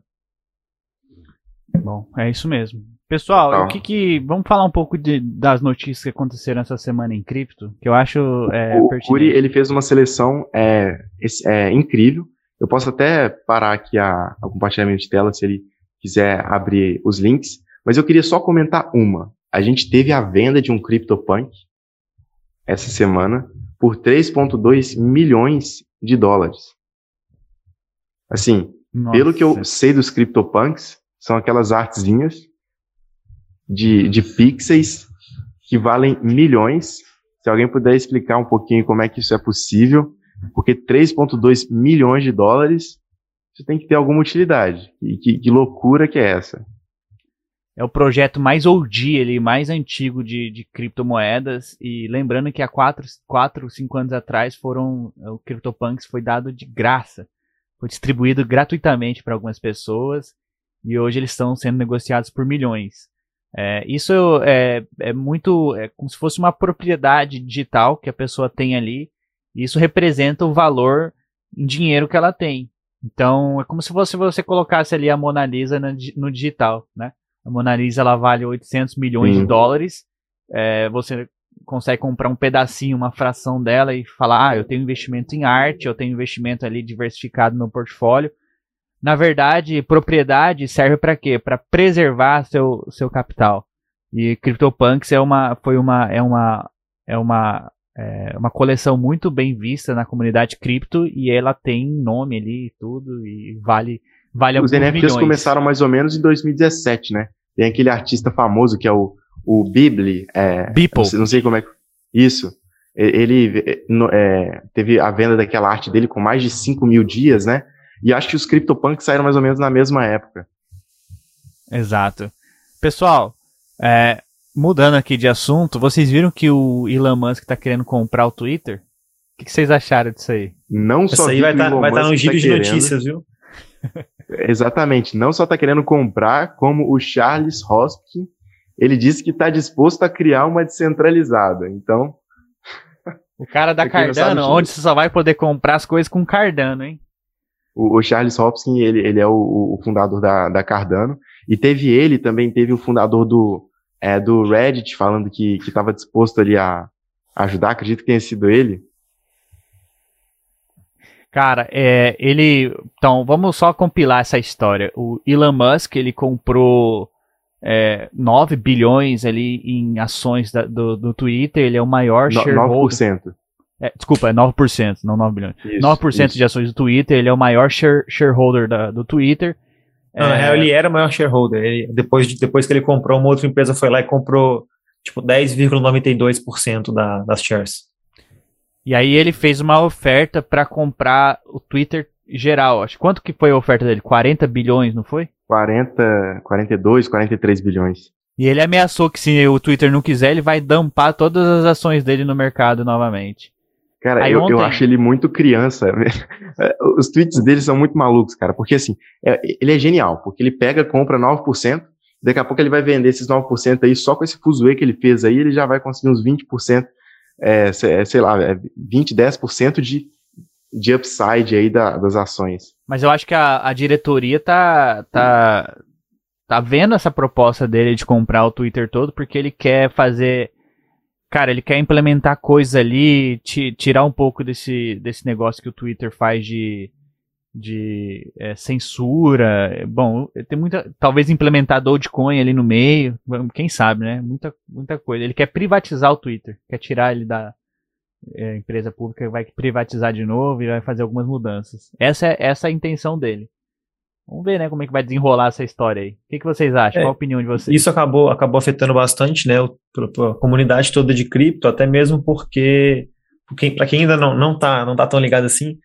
Bom, é isso mesmo. Pessoal, ah. o que que. Vamos falar um pouco de, das notícias que aconteceram essa semana em cripto, que eu acho. É, o Curi, ele fez uma seleção é, é, incrível. Eu posso até parar aqui a, a compartilhamento de tela se ele quiser abrir os links, mas eu queria só comentar uma. A gente teve a venda de um CryptoPunk essa semana por 3,2 milhões de dólares. Assim, Nossa. pelo que eu sei dos CryptoPunks, são aquelas artezinhas de, de pixels que valem milhões. Se alguém puder explicar um pouquinho como é que isso é possível, porque 3,2 milhões de dólares, isso tem que ter alguma utilidade. E que, que, loucura que é essa? É o projeto mais OG, ele, mais antigo de, de criptomoedas. E lembrando que há 4, 4 5 anos atrás foram o CryptoPunks foi dado de graça. Foi distribuído gratuitamente para algumas pessoas. E hoje eles estão sendo negociados por milhões. É, isso é, é muito é como se fosse uma propriedade digital que a pessoa tem ali. Isso representa o valor em dinheiro que ela tem. Então é como se fosse você colocasse ali a Mona Lisa no, no digital, né? A Mona Lisa ela vale 800 milhões Sim. de dólares. É, você consegue comprar um pedacinho, uma fração dela e falar, ah, eu tenho investimento em arte, eu tenho investimento ali diversificado no meu portfólio. Na verdade, propriedade serve para quê? Para preservar seu, seu capital. E CryptoPunks é uma, foi uma, é uma, é uma, é uma coleção muito bem vista na comunidade cripto e ela tem nome ali e tudo e vale, vale Os NFTs milhões. começaram mais ou menos em 2017, né? Tem aquele artista famoso que é o, o Bibli, é, Beeple. Não sei como é que, isso. Ele é, teve a venda daquela arte dele com mais de 5 mil dias, né? E acho que os CryptoPunks saíram mais ou menos na mesma época. Exato. Pessoal, é, mudando aqui de assunto, vocês viram que o Elon Musk está querendo comprar o Twitter? O que, que, vocês acharam disso aí? Não Essa só aí vai estar tá, vai tá no giro tá de querendo. notícias, viu? Exatamente. Não só está querendo comprar, como o Charles Hoskin, ele disse que está disposto a criar uma descentralizada. Então. O cara da Cardano, onde você só vai poder comprar as coisas com Cardano, hein? O, o Charles Hopkins, ele, ele é o, o, fundador da, da Cardano, e teve ele, também teve o fundador do, é, do Reddit, falando que estava disposto ali a, a ajudar, acredito que tenha sido ele. Cara, é, ele. Então, vamos só compilar essa história. O Elon Musk, ele comprou é, 9 bilhões ali em ações da, do, do Twitter, ele é o maior no, shareholder. 9%. É, desculpa, é 9%, não 9 bilhões. Isso, 9% isso. de ações do Twitter, ele é o maior share, shareholder da, do Twitter. Não, é... Na real, ele era o maior shareholder. Ele, depois, de, depois que ele comprou, uma outra empresa foi lá e comprou tipo 10,92% da, das shares. E aí ele fez uma oferta para comprar o Twitter geral. Acho quanto que foi a oferta dele? 40 bilhões, não foi? 40, 42, 43 bilhões. E ele ameaçou que se o Twitter não quiser, ele vai dampar todas as ações dele no mercado novamente. Cara, eu, ontem... eu acho ele muito criança. Os tweets dele são muito malucos, cara. Porque assim, é, ele é genial, porque ele pega, compra 9%, daqui a pouco ele vai vender esses 9% aí, só com esse fuzuê que ele fez aí, ele já vai conseguir uns 20%, é, é, sei lá, é 20, 10% de, de upside aí da, das ações. Mas eu acho que a, a diretoria tá, tá, tá vendo essa proposta dele de comprar o Twitter todo, porque ele quer fazer cara, ele quer implementar coisas ali, tirar um pouco desse, desse negócio que o Twitter faz de, de é, censura. Bom, tem muita. Talvez implementar Dogecoin ali no meio. Quem sabe, né? Muita, muita coisa. Ele quer privatizar o Twitter, quer tirar ele da é, empresa pública, vai privatizar de novo e vai fazer algumas mudanças. Essa é, essa é a intenção dele. Vamos ver, né, como é que vai desenrolar essa história aí. O que, que vocês acham? É, Qual a opinião de vocês? Isso acabou, acabou afetando bastante, né, a comunidade toda de cripto, até mesmo porque, para quem ainda não, não, tá, não tá tão ligado assim,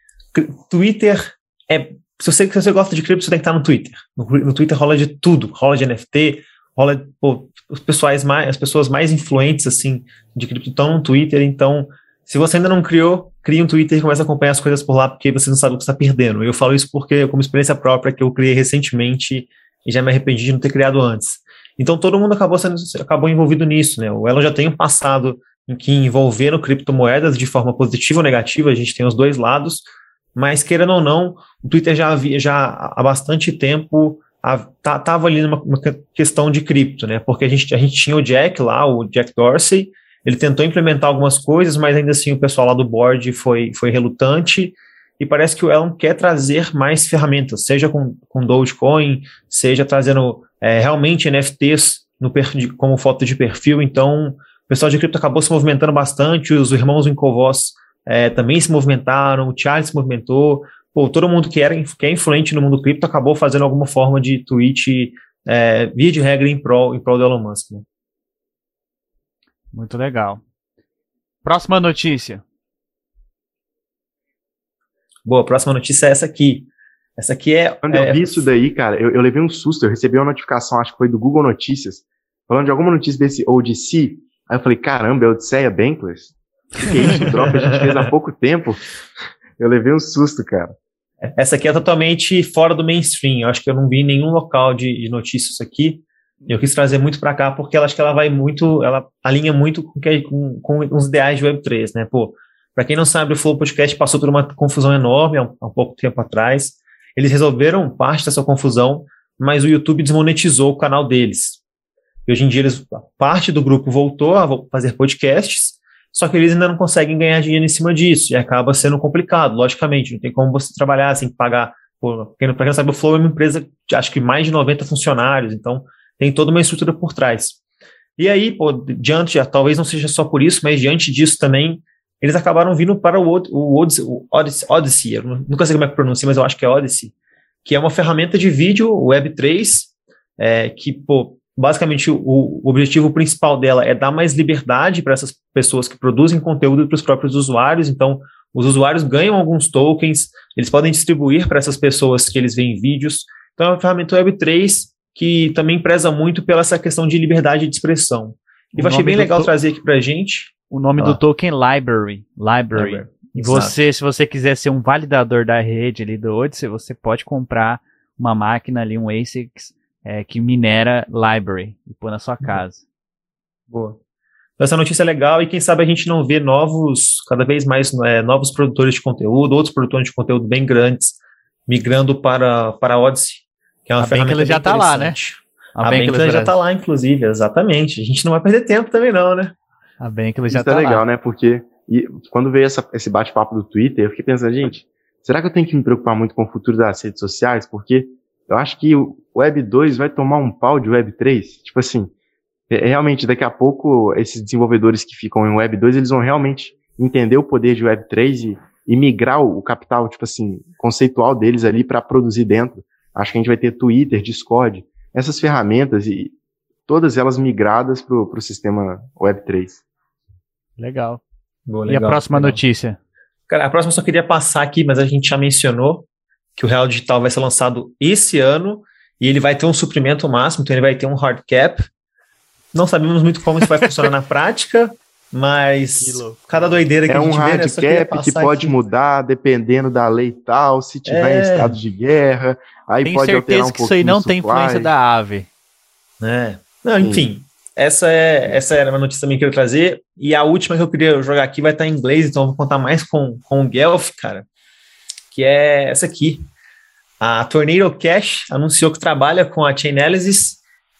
Twitter é. Se você, se você gosta de cripto, você tem que estar no Twitter. No, no Twitter rola de tudo, rola de NFT, rola. Pô, os pessoais mais, as pessoas mais influentes assim de cripto estão no Twitter, então se você ainda não criou, crie um Twitter e comece a acompanhar as coisas por lá, porque você não sabe o que está perdendo. Eu falo isso porque, como experiência própria, que eu criei recentemente e já me arrependi de não ter criado antes. Então todo mundo acabou sendo acabou envolvido nisso, né? O Elon já tem um passado em que envolvendo criptomoedas de forma positiva ou negativa, a gente tem os dois lados, mas querendo ou não, o Twitter já havia já há bastante tempo estava tá, ali numa questão de cripto, né? Porque a gente, a gente tinha o Jack lá, o Jack Dorsey, ele tentou implementar algumas coisas, mas ainda assim o pessoal lá do board foi, foi relutante. E parece que o Elon quer trazer mais ferramentas, seja com, com Dogecoin, seja trazendo é, realmente NFTs no como foto de perfil. Então, o pessoal de cripto acabou se movimentando bastante, os irmãos Winklevoss é, também se movimentaram, o Charles se movimentou. Pô, todo mundo que, era, que é influente no mundo cripto acabou fazendo alguma forma de tweet, é, via de regra, em prol, em prol do Elon Musk. Né? Muito legal. Próxima notícia. Boa, próxima notícia é essa aqui. Essa aqui é. Quando é, eu vi isso daí, cara, eu, eu, levei um susto. Eu recebi uma notificação, acho que foi do Google Notícias, falando de alguma notícia desse ODC. Aí eu falei, caramba, é Odisseia Bankless? O que é isso? Drop a gente fez há pouco tempo. Eu levei um susto, cara. Essa aqui é totalmente fora do mainstream. Eu acho que eu não vi em nenhum local de, de notícias aqui. Eu quis trazer muito para cá porque ela acho que ela vai muito, ela alinha muito com, com, com os ideais de Web3, né? Pô, para quem não sabe, o Flow Podcast passou por uma confusão enorme há um, há um pouco tempo atrás. Eles resolveram parte dessa confusão, mas o YouTube desmonetizou o canal deles. E hoje em dia eles, parte do grupo voltou a fazer podcasts, só que eles ainda não conseguem ganhar dinheiro em cima disso, e acaba sendo complicado, logicamente, não tem como você trabalhar sem pagar. Para quem não sabe, o Flow é uma empresa de acho que mais de 90 funcionários, então tem toda uma estrutura por trás. E aí, pô, diante, talvez não seja só por isso, mas diante disso também, eles acabaram vindo para o, o, Odyssey, o Odyssey, eu nunca sei como é que pronuncia, mas eu acho que é Odyssey, que é uma ferramenta de vídeo Web3, é, que, pô, basicamente o, o, objetivo principal dela é dar mais liberdade para essas pessoas que produzem conteúdo para os próprios usuários, então os usuários ganham alguns tokens, eles podem distribuir para essas pessoas que eles veem vídeos, então é uma ferramenta Web3 que também preza muito pela essa questão de liberdade de expressão. E eu achei bem legal trazer aqui pra gente. O nome ah. do token Library. Library. Library. E você, se você quiser ser um validador da rede ali do Odyssey, você pode comprar uma máquina ali, um ASICS, é, que minera Library e pôr na sua uhum. casa. Boa. Essa notícia é legal e quem sabe a gente não vê novos, cada vez mais é, novos produtores de conteúdo, outros produtores de conteúdo bem grandes, migrando para, para a Odyssey que é uma a ferramenta já está lá, né? A, a Bankless já está lá, inclusive, exatamente. A gente não vai perder tempo também não, né? A Bankless já está é lá. legal, né? Porque e, quando veio essa, esse bate-papo do Twitter, eu fiquei pensando, gente, será que eu tenho que me preocupar muito com o futuro das redes sociais? Porque eu acho que o Web 2 vai tomar um pau de Web 3. Tipo assim, é, é, realmente, daqui a pouco, esses desenvolvedores que ficam em Web 2, eles vão realmente entender o poder de Web 3 e, e migrar o, o capital, tipo assim, conceitual deles ali para produzir dentro. Acho que a gente vai ter Twitter, Discord, essas ferramentas e todas elas migradas para o sistema Web3. Legal. Boa, legal. E a próxima legal. notícia? Cara, a próxima eu só queria passar aqui, mas a gente já mencionou que o Real Digital vai ser lançado esse ano e ele vai ter um suprimento máximo, então ele vai ter um hard cap. Não sabemos muito como isso vai funcionar na prática, Mas cada doideira que é a gente um vê, né, só queria handicap que pode aqui. mudar dependendo da lei e tal, se tiver É. em estado de guerra, aí Tenho pode alterar certeza um que isso aí pouquinho não tem influência da ave. É. Não, enfim, essa é essa era uma notícia também que eu queria trazer. E a última que eu queria jogar aqui vai estar em inglês, então eu vou contar mais com, com o Guelph, cara, que é essa aqui. A Tornado Cash anunciou que trabalha com a Chainalysis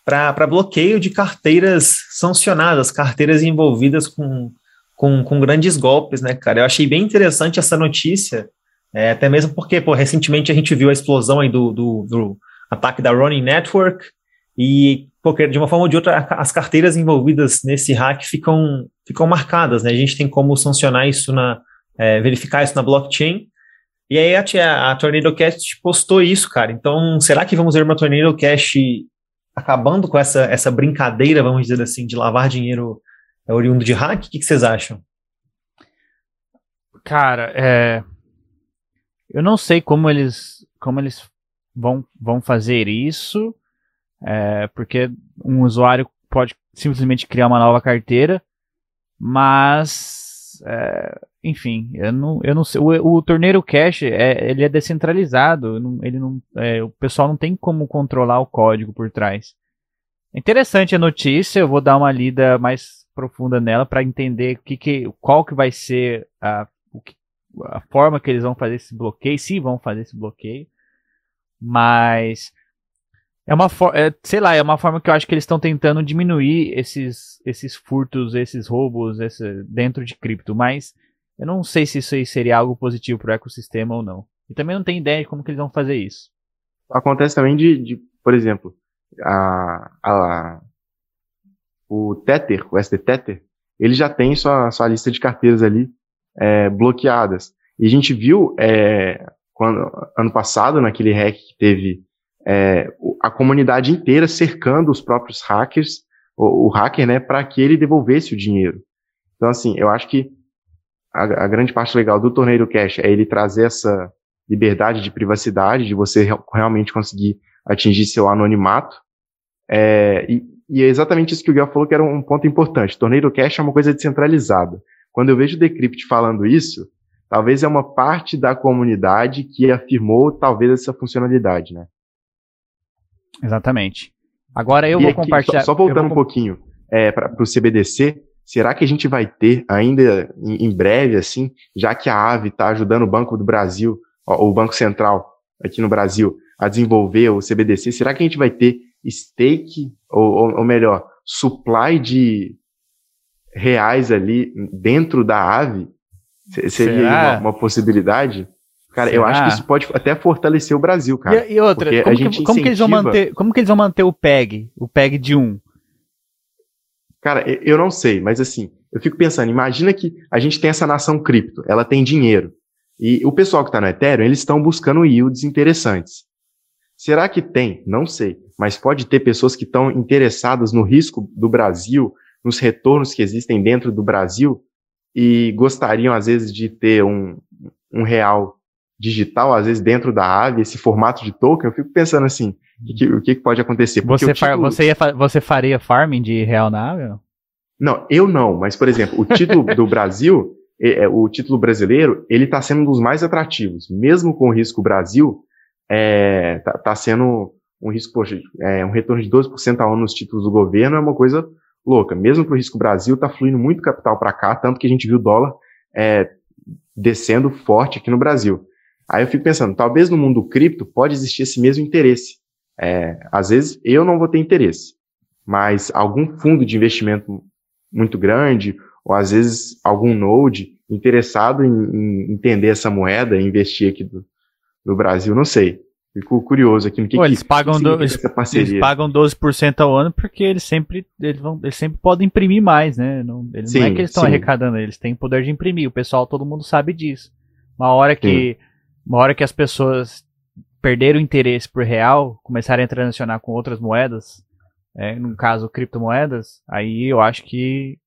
para bloqueio de carteiras sancionadas, carteiras envolvidas com, com, com grandes golpes, né, cara? Eu achei bem interessante essa notícia, é, até mesmo porque, pô, recentemente a gente viu a explosão aí do, do, do ataque da Ronin Network, e, porque de uma forma ou de outra, a- as carteiras envolvidas nesse hack ficam, ficam marcadas, né? A gente tem como sancionar isso na, é, verificar isso na blockchain. E aí a, a Tornado Cash postou isso, cara. Então, será que vamos ver uma Tornado Cash acabando com essa, essa brincadeira, vamos dizer assim, de lavar dinheiro é, oriundo de hack? O que, que vocês acham? Cara, é. Eu não sei como eles, como eles vão, vão fazer isso, é, porque um usuário pode simplesmente criar uma nova carteira, mas, é, enfim, eu não, eu não sei. O, o Torneiro Cash é, ele é descentralizado, ele não, é, o pessoal não tem como controlar o código por trás. É Interessante a notícia, eu vou dar uma lida mais profunda nela para entender que que, qual que vai ser a que- a forma que eles vão fazer esse bloqueio, se vão fazer esse bloqueio. Mas é uma for- é, sei lá, é uma forma que eu acho que eles estão tentando diminuir esses esses furtos, esses roubos, esse, dentro de cripto, mas eu não sei se isso aí seria algo positivo para o ecossistema ou não. E também não tenho ideia de como que eles vão fazer isso. Acontece também de, de, por exemplo, a, a, o Tether, o ST Tether, ele já tem sua, sua lista de carteiras ali é, bloqueadas. E a gente viu é, quando, ano passado, naquele hack que teve é, a comunidade inteira cercando os próprios hackers, o, o hacker, né, para que ele devolvesse o dinheiro. Então, assim, eu acho que a, a grande parte legal do Torneio Cash é ele trazer essa liberdade de privacidade, de você real- realmente conseguir atingir seu anonimato. É, e, e é exatamente isso que o Guel falou que era um ponto importante. Torneio Cash é uma coisa descentralizada. Quando eu vejo o Decrypt falando isso, talvez é uma parte da comunidade que afirmou talvez essa funcionalidade, né? Exatamente. Agora eu E vou aqui, compartilhar. Só, só voltando vou um pouquinho é, para o CBDC, será que a gente vai ter ainda em, breve, assim, já que a AVE está ajudando o Banco do Brasil, o Banco Central aqui no Brasil, a desenvolver o CBDC, será que a gente vai ter stake, ou, ou, melhor, supply de reais ali dentro da AVE? Se- Seria uma, uma possibilidade? Cara, eu Será? acho que isso pode até fortalecer o Brasil, cara. E, e outra, como, que, gente como que eles vão manter, como que eles vão manter o PEG, o PEG de 1? Cara, eu- não sei, mas assim, eu fico pensando, imagina que a gente tem essa nação cripto, ela tem dinheiro. E o pessoal que está no Ethereum, eles estão buscando yields interessantes. Será que tem? Não sei. Mas pode ter pessoas que estão interessadas no risco do Brasil, nos retornos que existem dentro do Brasil, e gostariam, às vezes, de ter um, um real digital, às vezes, dentro da AVE, esse formato de token. Eu fico pensando assim, o que, o que pode acontecer? Porque Você, far- título- você, ia você faria farming de real na ave? não? Não, eu não, mas, por exemplo, o título do Brasil, é, é, o título brasileiro, ele está sendo um dos mais atrativos. Mesmo com o risco Brasil, é, tá, tá sendo um risco, poxa, é, um retorno de 12% ao ano nos títulos do governo é uma coisa louca. Mesmo para o risco Brasil, tá fluindo muito capital para cá, tanto que a gente viu o dólar é, descendo forte aqui no Brasil. Aí eu fico pensando, talvez no mundo cripto pode existir esse mesmo interesse. É, às vezes eu não vou ter interesse, mas algum fundo de investimento muito grande, ou às vezes algum node interessado em, em entender essa moeda e investir aqui do, no Brasil, não sei. Fico curioso aqui no que, Pô, que eles pagam, do- significa eles, essa parceria. eles pagam 12% ao ano porque eles sempre, eles, vão, eles sempre podem imprimir mais, né? Não, eles, não é Sim, que eles estão sim. arrecadando, eles têm poder de imprimir. O pessoal, todo mundo sabe disso. Uma hora que, uma hora que as pessoas perderam o interesse por real, começarem a transacionar com outras moedas, é, no caso criptomoedas, aí eu acho que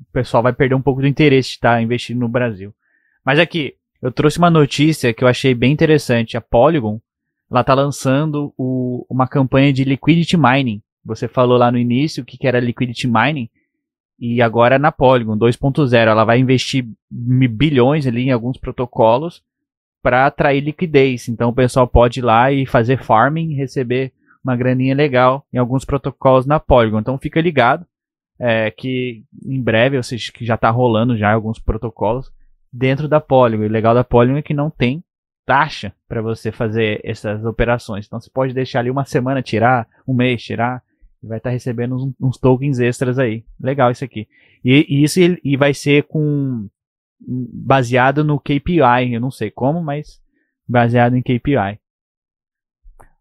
o pessoal vai perder um pouco do interesse de estar investindo no Brasil. Mas aqui, eu trouxe uma notícia que eu achei bem interessante. A Polygon, ela tá lançando o- uma campanha de liquidity mining. Você falou lá no início o que, que era liquidity mining. e agora na Polygon 2.0 ela vai investir bilhões ali em alguns protocolos para atrair liquidez. Então o pessoal pode ir lá e fazer farming, receber uma graninha legal em alguns protocolos na Polygon. Então fica ligado é, que em breve, ou seja, que já está rolando já alguns protocolos dentro da Polygon. E o legal da Polygon é que não tem taxa para você fazer essas operações. Então você pode deixar ali uma semana tirar, um mês tirar, e vai estar tá recebendo uns, uns, tokens extras aí. Legal isso aqui. E, e isso e vai ser com baseado no KPI, eu não sei como, mas baseado em KPI.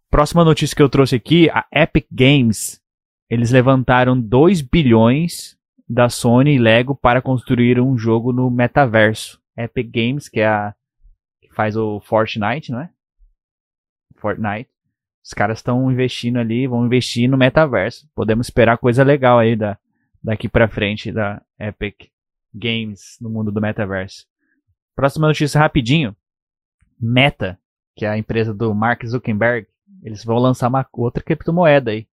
Próxima notícia que eu trouxe aqui, a Epic Games. Eles levantaram 2 bilhões da Sony e Lego para construir um jogo no metaverso. Epic Games, que é a que faz o Fortnite, não é? Fortnite. Os caras estão investindo ali, vão investir no metaverso. Podemos esperar coisa legal aí da, daqui para frente da Epic Games no mundo do metaverso. Próxima notícia rapidinho. Meta, que é a empresa do Mark Zuckerberg, eles vão lançar uma outra criptomoeda aí.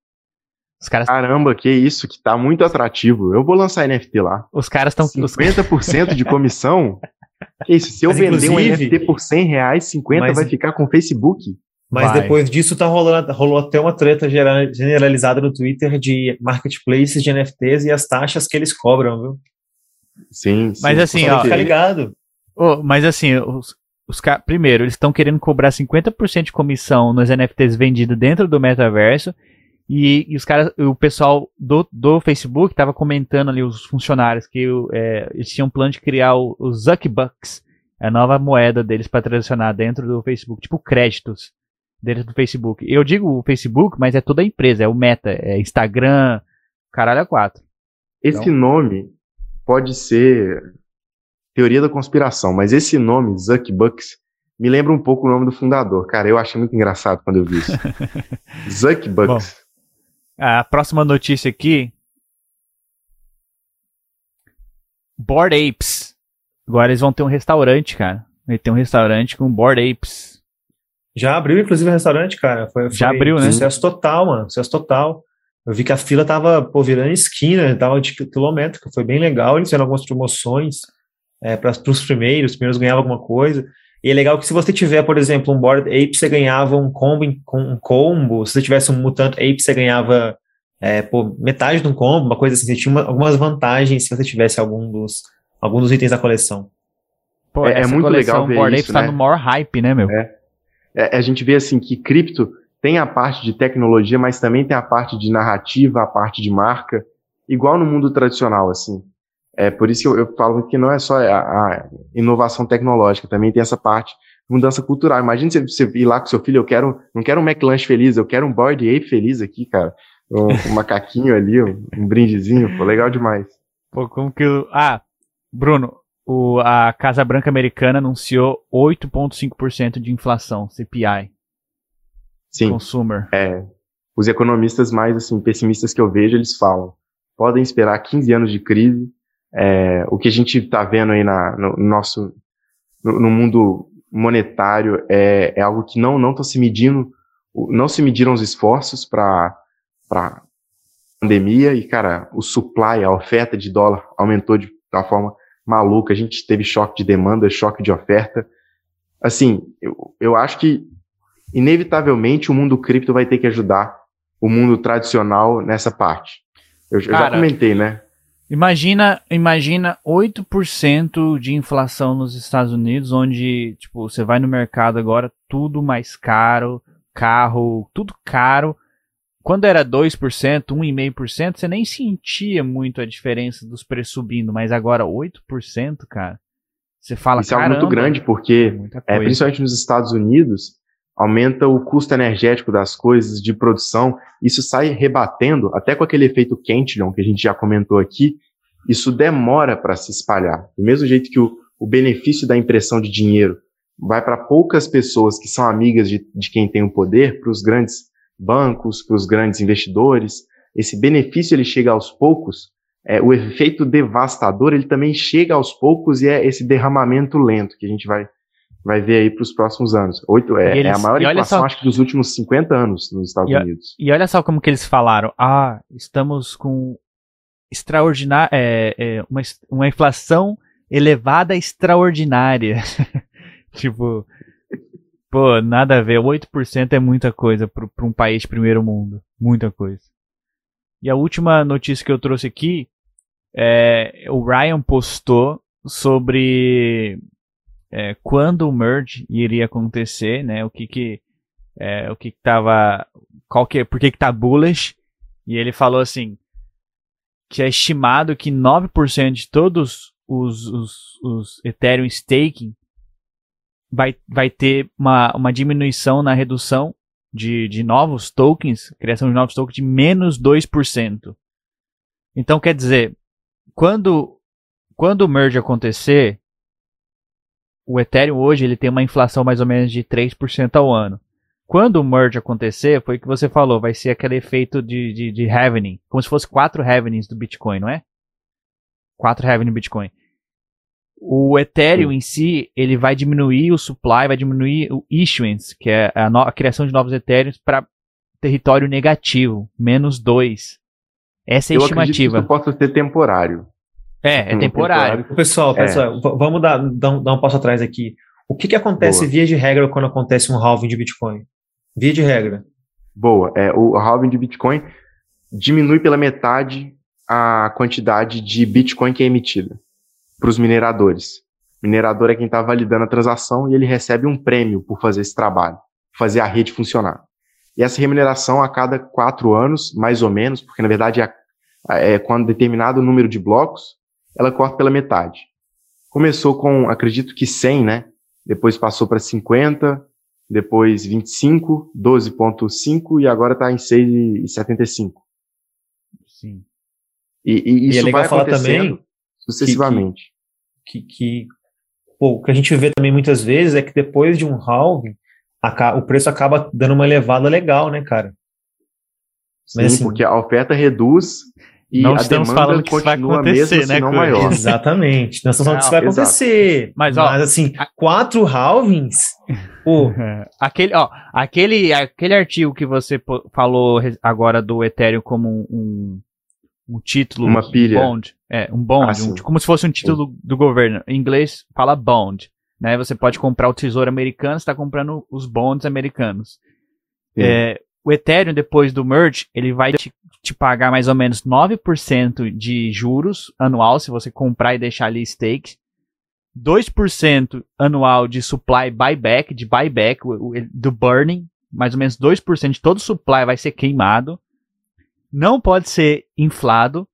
Os caras... Caramba, que isso, que tá muito atrativo. Eu vou lançar NFT lá. Os caras estão... 50% de comissão? que isso, se eu Mas, vender um NFT por 100 reais, 50 Mas... vai ficar com o Facebook? Mas Vai. depois disso tá rolando, rolou até uma treta generalizada no Twitter de marketplaces de NFTs e as taxas que eles cobram, viu? Sim, sim. Mas assim, ó, fica ligado. Oh, mas assim, os, os primeiro, eles estão querendo cobrar 50% de comissão nos NFTs vendidos dentro do metaverso. E, e os caras, o pessoal do, do Facebook tava comentando ali, os funcionários, que é, eles tinham um plano de criar o, o Zuckbucks, a nova moeda deles para transacionar dentro do Facebook, tipo créditos dentro do Facebook. Eu digo o Facebook, mas é toda a empresa, é o Meta, é Instagram, caralho a quatro. Esse então, nome pode ser teoria da conspiração, mas esse nome, Zuckbucks, me lembra um pouco o nome do fundador. Cara, eu achei muito engraçado quando eu vi isso. Zuckbucks. Bom, a próxima notícia aqui. Bored Apes. Agora eles vão ter um restaurante, cara. Vai ter um restaurante com Bored Apes. Já abriu, inclusive, o restaurante, cara. Foi, Já abriu, né? Sucesso total, mano. Sucesso total. Eu vi que a fila tava, pô, virando esquina, tava de quilométrico. Foi bem legal. Eles fizeram algumas promoções é, para os primeiros. Os primeiros ganhavam alguma coisa. E é legal que se você tiver, por exemplo, um Board Ape, você ganhava um combo, um combo. Se você tivesse um Mutant Ape, você ganhava é, pô, metade de um combo, uma coisa assim. Você tinha uma, algumas vantagens se você tivesse algum dos, algum dos itens da coleção. Pô, é, é muito coleção, legal ver Board isso, Ape tá né? tá no maior hype, né, meu? É é, a gente vê assim que cripto tem a parte de tecnologia, mas também tem a parte de narrativa, a parte de marca, igual no mundo tradicional, assim. É por isso que eu, eu falo que não é só a, a, inovação tecnológica, também tem essa parte mudança cultural. Imagina você, você ir lá com seu filho, eu quero, não quero um McLanche feliz, eu quero um board ape feliz aqui, cara. Um, um macaquinho ali, um, um brindezinho, pô, legal demais. Pô, como que eu... Ah, Bruno, o, a Casa Branca americana anunciou 8,5% de inflação, CPI. Sim. Consumer. É, os economistas mais assim, pessimistas que eu vejo, eles falam, podem esperar 15 anos de crise. É, o que a gente está vendo aí na, no, nosso no, no, mundo monetário é, é algo que não não está se medindo, não se mediram os esforços para para pandemia e cara, o supply, a oferta de dólar aumentou de uma forma maluca, a gente teve choque de demanda, choque de oferta. Assim, eu, eu acho que, inevitavelmente, o mundo cripto vai ter que ajudar o mundo tradicional nessa parte. Eu, Cara, eu já comentei, né? Imagina, imagina 8% de inflação nos Estados Unidos, onde, tipo, você vai no mercado agora, tudo mais caro, carro, tudo caro, quando era 2%, 1,5%, você nem sentia muito a diferença dos preços subindo, mas agora 8%, cara. Você fala Isso é algo muito grande, porque, é, é, principalmente nos Estados Unidos, aumenta o custo energético das coisas, de produção. Isso sai rebatendo, até com aquele efeito Cantillon que a gente já comentou aqui. Isso demora para se espalhar. Do mesmo jeito que o, o benefício da impressão de dinheiro vai para poucas pessoas que são amigas de, de quem tem o poder, para os grandes bancos, para os grandes investidores. Esse benefício ele chega aos poucos. É, o efeito devastador ele também chega aos poucos e é esse derramamento lento que a gente vai vai ver aí para os próximos anos. Oito é, eles, é a maior inflação, só, acho que dos últimos 50 anos nos Estados e, Unidos. E olha só como que eles falaram: ah, estamos com extraordinária, é, é, uma, uma inflação elevada extraordinária. tipo, pô, nada a ver. 8% é muita coisa para um país de primeiro mundo. Muita coisa. E a última notícia que eu trouxe aqui é o Ryan postou sobre é, quando o merge iria acontecer, né? O que que é, o que que tava, qual que, por que que tá bullish? E ele falou assim que é estimado que 9% de todos os, os, os Ethereum staking vai, vai ter uma, uma diminuição na redução de, de novos tokens, criação de novos tokens de menos 2%. Então quer dizer, quando, quando o merge acontecer, o Ethereum hoje ele tem uma inflação mais ou menos de 3% ao ano. Quando o merge acontecer, foi o que você falou, vai ser aquele efeito de, de, de halvening, como se fosse quatro halvenings do Bitcoin, não é? Quatro halvening do Bitcoin. O Ethereum em si, ele vai diminuir o supply, vai diminuir o issuance, que é a, no, a criação de novos Ethereums para território negativo, menos 2. Essa é a Eu estimativa. Eu possa ser temporário. É, é temporário. Pessoal, pessoal, é. vamos dar, dar, um, dar um passo atrás aqui. O que, que acontece Boa. via de regra quando acontece um halving de Bitcoin? Via de regra. Boa. É, o halving de Bitcoin diminui pela metade a quantidade de Bitcoin que é emitida para os mineradores. O minerador é quem está validando a transação e ele recebe um prêmio por fazer esse trabalho, fazer a rede funcionar. E essa remuneração a cada quatro anos, mais ou menos, porque na verdade é, é quando determinado número de blocos, ela corta pela metade. Começou com, acredito que 100, né? Depois passou para 50, depois 25, 12.5 e agora está em 6,75. Sim. E, e isso e é vai falar também sucessivamente. Que, que, que, pô, o que a gente vê também muitas vezes é que depois de um halving, a, o preço acaba dando uma elevada legal, né, cara? Sim, Mas, assim, porque a oferta reduz e não a estamos falando que isso vai acontecer, mesmo, né, maior. Exatamente. Nós estamos falando que isso vai acontecer. Mas, ó, Mas assim, a... quatro halvings. Pô. aquele, ó, aquele, aquele artigo que você falou agora do Ethereum como um, um título. Uma pilha. Bond. É, um bond. Ah, um, como se fosse um título do, do governo. Em inglês fala bond. Né? Você pode comprar o tesouro americano, está comprando os bonds americanos. É, o Ethereum, depois do merge, ele vai te te pagar mais ou menos 9% de juros anual se você comprar e deixar ali stake. 2% anual de supply buyback, de buyback do burning, mais ou menos 2% de todo o supply vai ser queimado. Não pode ser inflado.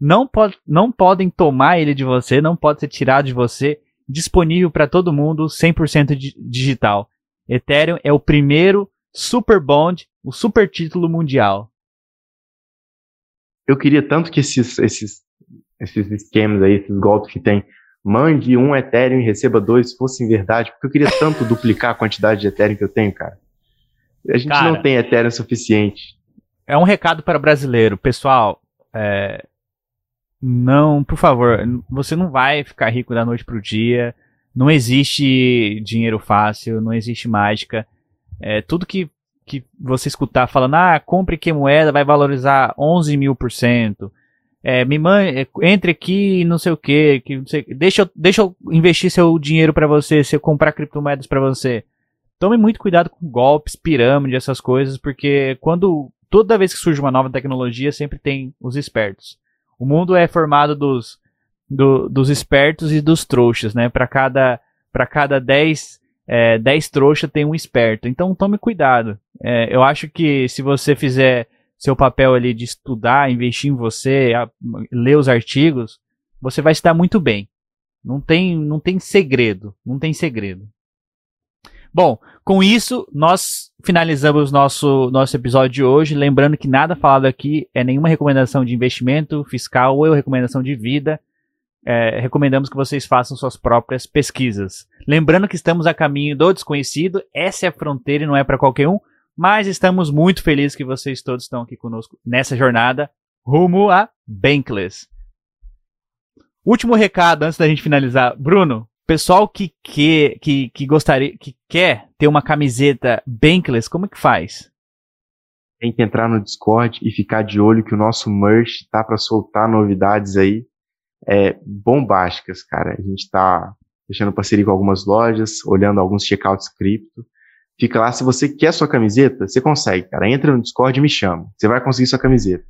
Não, pode, não podem tomar ele de você, não pode ser tirado de você. Disponível para todo mundo, 100% digital. Ethereum é o primeiro super bond, o super título mundial eu queria tanto que esses, esses, esses esquemas aí, esses golpes que tem, mande um Ethereum e receba dois, fossem verdade, porque eu queria tanto duplicar a quantidade de Ethereum que eu tenho, cara. A gente cara, não tem Ethereum suficiente. É um recado para brasileiro. Pessoal, é, não, por favor, você não vai ficar rico da noite pro dia. Não existe dinheiro fácil, não existe mágica. É, tudo que que você escutar falando, ah, compre que moeda vai valorizar 11 mil por cento. É, me man é, entre aqui não sei o que, que não sei, deixa, eu, deixa eu investir seu dinheiro para você, se eu comprar criptomoedas para você. Tome muito cuidado com golpes, pirâmide, essas coisas, porque quando toda vez que surge uma nova tecnologia, sempre tem os espertos. O mundo é formado dos, do, dos espertos e dos trouxas, né? Para cada para cada 10 é, 10 trouxas tem um esperto. Então tome cuidado. É, eu acho que se você fizer seu papel ali de estudar, investir em você, a, ler os artigos, você vai estar muito bem. Não tem, não tem segredo. Não tem segredo. Bom, com isso, nós finalizamos nosso, nosso episódio de hoje. Lembrando que nada falado aqui é nenhuma recomendação de investimento fiscal ou recomendação de vida é, recomendamos que vocês façam suas próprias pesquisas. Lembrando que estamos a caminho do desconhecido, essa é a fronteira e não é para qualquer um, mas estamos muito felizes que vocês todos estão aqui conosco nessa jornada rumo a Bankless. Último recado antes da gente finalizar. Bruno, pessoal que, que, que, que gostaria, que quer ter uma camiseta Bankless, como é que faz? tem que entrar no Discord e ficar de olho que o nosso merch tá para soltar novidades aí é, bombásticas, cara. A gente tá fechando parceria com algumas lojas, olhando alguns checkouts cripto. Fica lá, se você quer sua camiseta, você consegue, cara. Entra no Discord e me chama. Você vai conseguir sua camiseta.